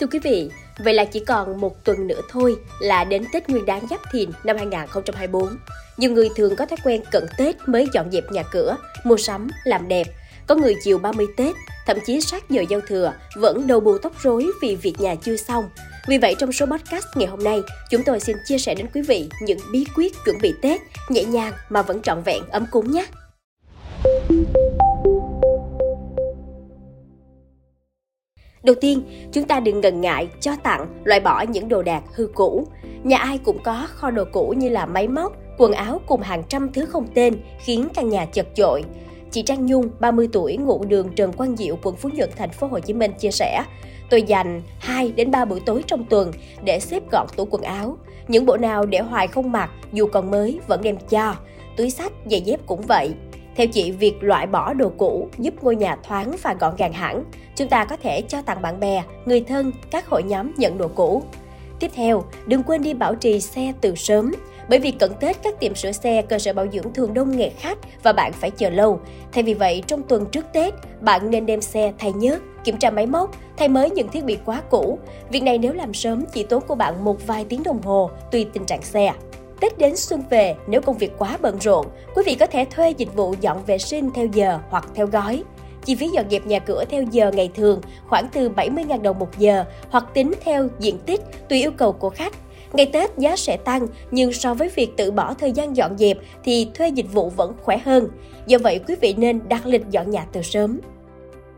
Thưa quý vị, vậy là chỉ còn một tuần nữa thôi là đến Tết Nguyên đán Giáp Thìn năm 2024. Nhiều người thường có thói quen cận Tết mới dọn dẹp nhà cửa, mua sắm, làm đẹp. Có người chiều 30 Tết, thậm chí sát giờ giao thừa, vẫn đầu bù tóc rối vì việc nhà chưa xong. Vì vậy trong số podcast ngày hôm nay, chúng tôi xin chia sẻ đến quý vị những bí quyết chuẩn bị Tết nhẹ nhàng mà vẫn trọn vẹn ấm cúng nhé. Đầu tiên, chúng ta đừng ngần ngại cho tặng, loại bỏ những đồ đạc hư cũ. Nhà ai cũng có kho đồ cũ như là máy móc, quần áo cùng hàng trăm thứ không tên khiến căn nhà chật chội. Chị Trang Nhung, 30 tuổi, ngụ đường Trần Quang Diệu, quận Phú Nhuận, thành phố Hồ Chí Minh chia sẻ: Tôi dành 2 đến 3 buổi tối trong tuần để xếp gọn tủ quần áo. Những bộ nào để hoài không mặc, dù còn mới vẫn đem cho. Túi sách, giày dép cũng vậy. Theo chị, việc loại bỏ đồ cũ giúp ngôi nhà thoáng và gọn gàng hẳn. Chúng ta có thể cho tặng bạn bè, người thân, các hội nhóm nhận đồ cũ. Tiếp theo, đừng quên đi bảo trì xe từ sớm. Bởi vì cận Tết các tiệm sửa xe, cơ sở bảo dưỡng thường đông nghẹt khách và bạn phải chờ lâu. Thay vì vậy, trong tuần trước Tết, bạn nên đem xe thay nhớt, kiểm tra máy móc, thay mới những thiết bị quá cũ. Việc này nếu làm sớm chỉ tốn của bạn một vài tiếng đồng hồ, tùy tình trạng xe. Tết đến xuân về, nếu công việc quá bận rộn, quý vị có thể thuê dịch vụ dọn vệ sinh theo giờ hoặc theo gói. Chi phí dọn dẹp nhà cửa theo giờ ngày thường khoảng từ 70.000 đồng một giờ hoặc tính theo diện tích tùy yêu cầu của khách. Ngày Tết giá sẽ tăng, nhưng so với việc tự bỏ thời gian dọn dẹp thì thuê dịch vụ vẫn khỏe hơn. Do vậy, quý vị nên đặt lịch dọn nhà từ sớm.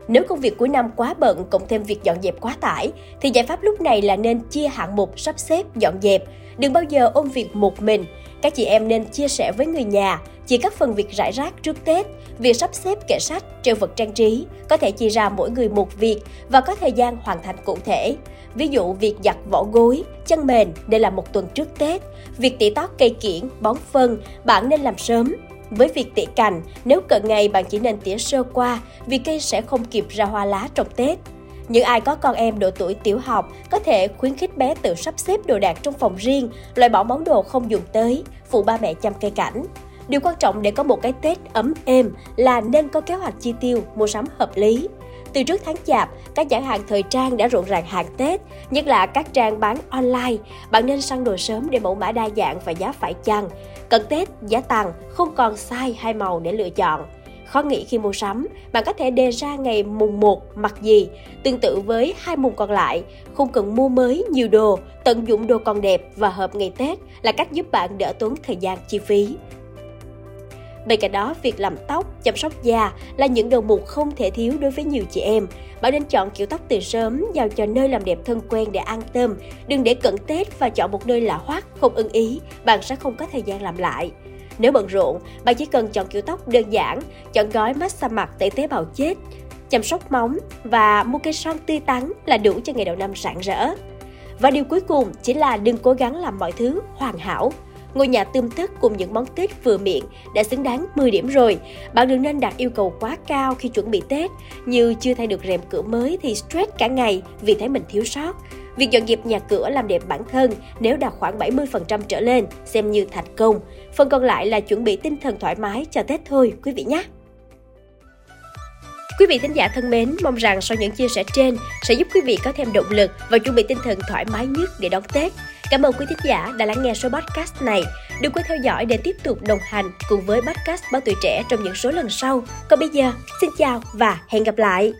Nếu công việc cuối năm quá bận cộng thêm việc dọn dẹp quá tải, thì giải pháp lúc này là nên chia hạng mục sắp xếp dọn dẹp. Đừng bao giờ ôm việc một mình. Các chị em nên chia sẻ với người nhà, chia các phần việc rải rác trước Tết. Việc sắp xếp kệ sách, treo vật trang trí, có thể chia ra mỗi người một việc và có thời gian hoàn thành cụ thể. Ví dụ việc giặt vỏ gối, chân mền để làm một tuần trước Tết. Việc tỉ tót cây kiển, bón phân, bạn nên làm sớm với việc tỉa cành, nếu cận ngày bạn chỉ nên tỉa sơ qua vì cây sẽ không kịp ra hoa lá trong Tết. Những ai có con em độ tuổi tiểu học có thể khuyến khích bé tự sắp xếp đồ đạc trong phòng riêng, loại bỏ món đồ không dùng tới, phụ ba mẹ chăm cây cảnh. Điều quan trọng để có một cái Tết ấm êm là nên có kế hoạch chi tiêu, mua sắm hợp lý. Từ trước tháng chạp, các nhãn hàng thời trang đã rộn ràng hàng Tết, nhất là các trang bán online. Bạn nên săn đồ sớm để mẫu mã đa dạng và giá phải chăng. Cận Tết, giá tăng, không còn size hay màu để lựa chọn. Khó nghĩ khi mua sắm, bạn có thể đề ra ngày mùng 1 mặc gì. Tương tự với hai mùng còn lại, không cần mua mới nhiều đồ, tận dụng đồ còn đẹp và hợp ngày Tết là cách giúp bạn đỡ tốn thời gian chi phí. Bên cạnh đó, việc làm tóc, chăm sóc da là những đầu mục không thể thiếu đối với nhiều chị em. Bạn nên chọn kiểu tóc từ sớm, giao cho nơi làm đẹp thân quen để an tâm. Đừng để cận Tết và chọn một nơi lạ hoắc, không ưng ý, bạn sẽ không có thời gian làm lại. Nếu bận rộn, bạn chỉ cần chọn kiểu tóc đơn giản, chọn gói massage mặt tẩy tế bào chết, chăm sóc móng và mua cây son tươi tắn là đủ cho ngày đầu năm rạng rỡ. Và điều cuối cùng chính là đừng cố gắng làm mọi thứ hoàn hảo. Ngôi nhà tươm tất cùng những món Tết vừa miệng đã xứng đáng 10 điểm rồi. Bạn đừng nên đặt yêu cầu quá cao khi chuẩn bị Tết, như chưa thay được rèm cửa mới thì stress cả ngày vì thấy mình thiếu sót. Việc dọn dẹp nhà cửa làm đẹp bản thân nếu đạt khoảng 70% trở lên xem như thành công. Phần còn lại là chuẩn bị tinh thần thoải mái cho Tết thôi quý vị nhé. Quý vị thính giả thân mến, mong rằng sau những chia sẻ trên sẽ giúp quý vị có thêm động lực và chuẩn bị tinh thần thoải mái nhất để đón Tết. Cảm ơn quý thính giả đã lắng nghe số podcast này. Đừng quên theo dõi để tiếp tục đồng hành cùng với podcast Báo Tuổi Trẻ trong những số lần sau. Còn bây giờ, xin chào và hẹn gặp lại!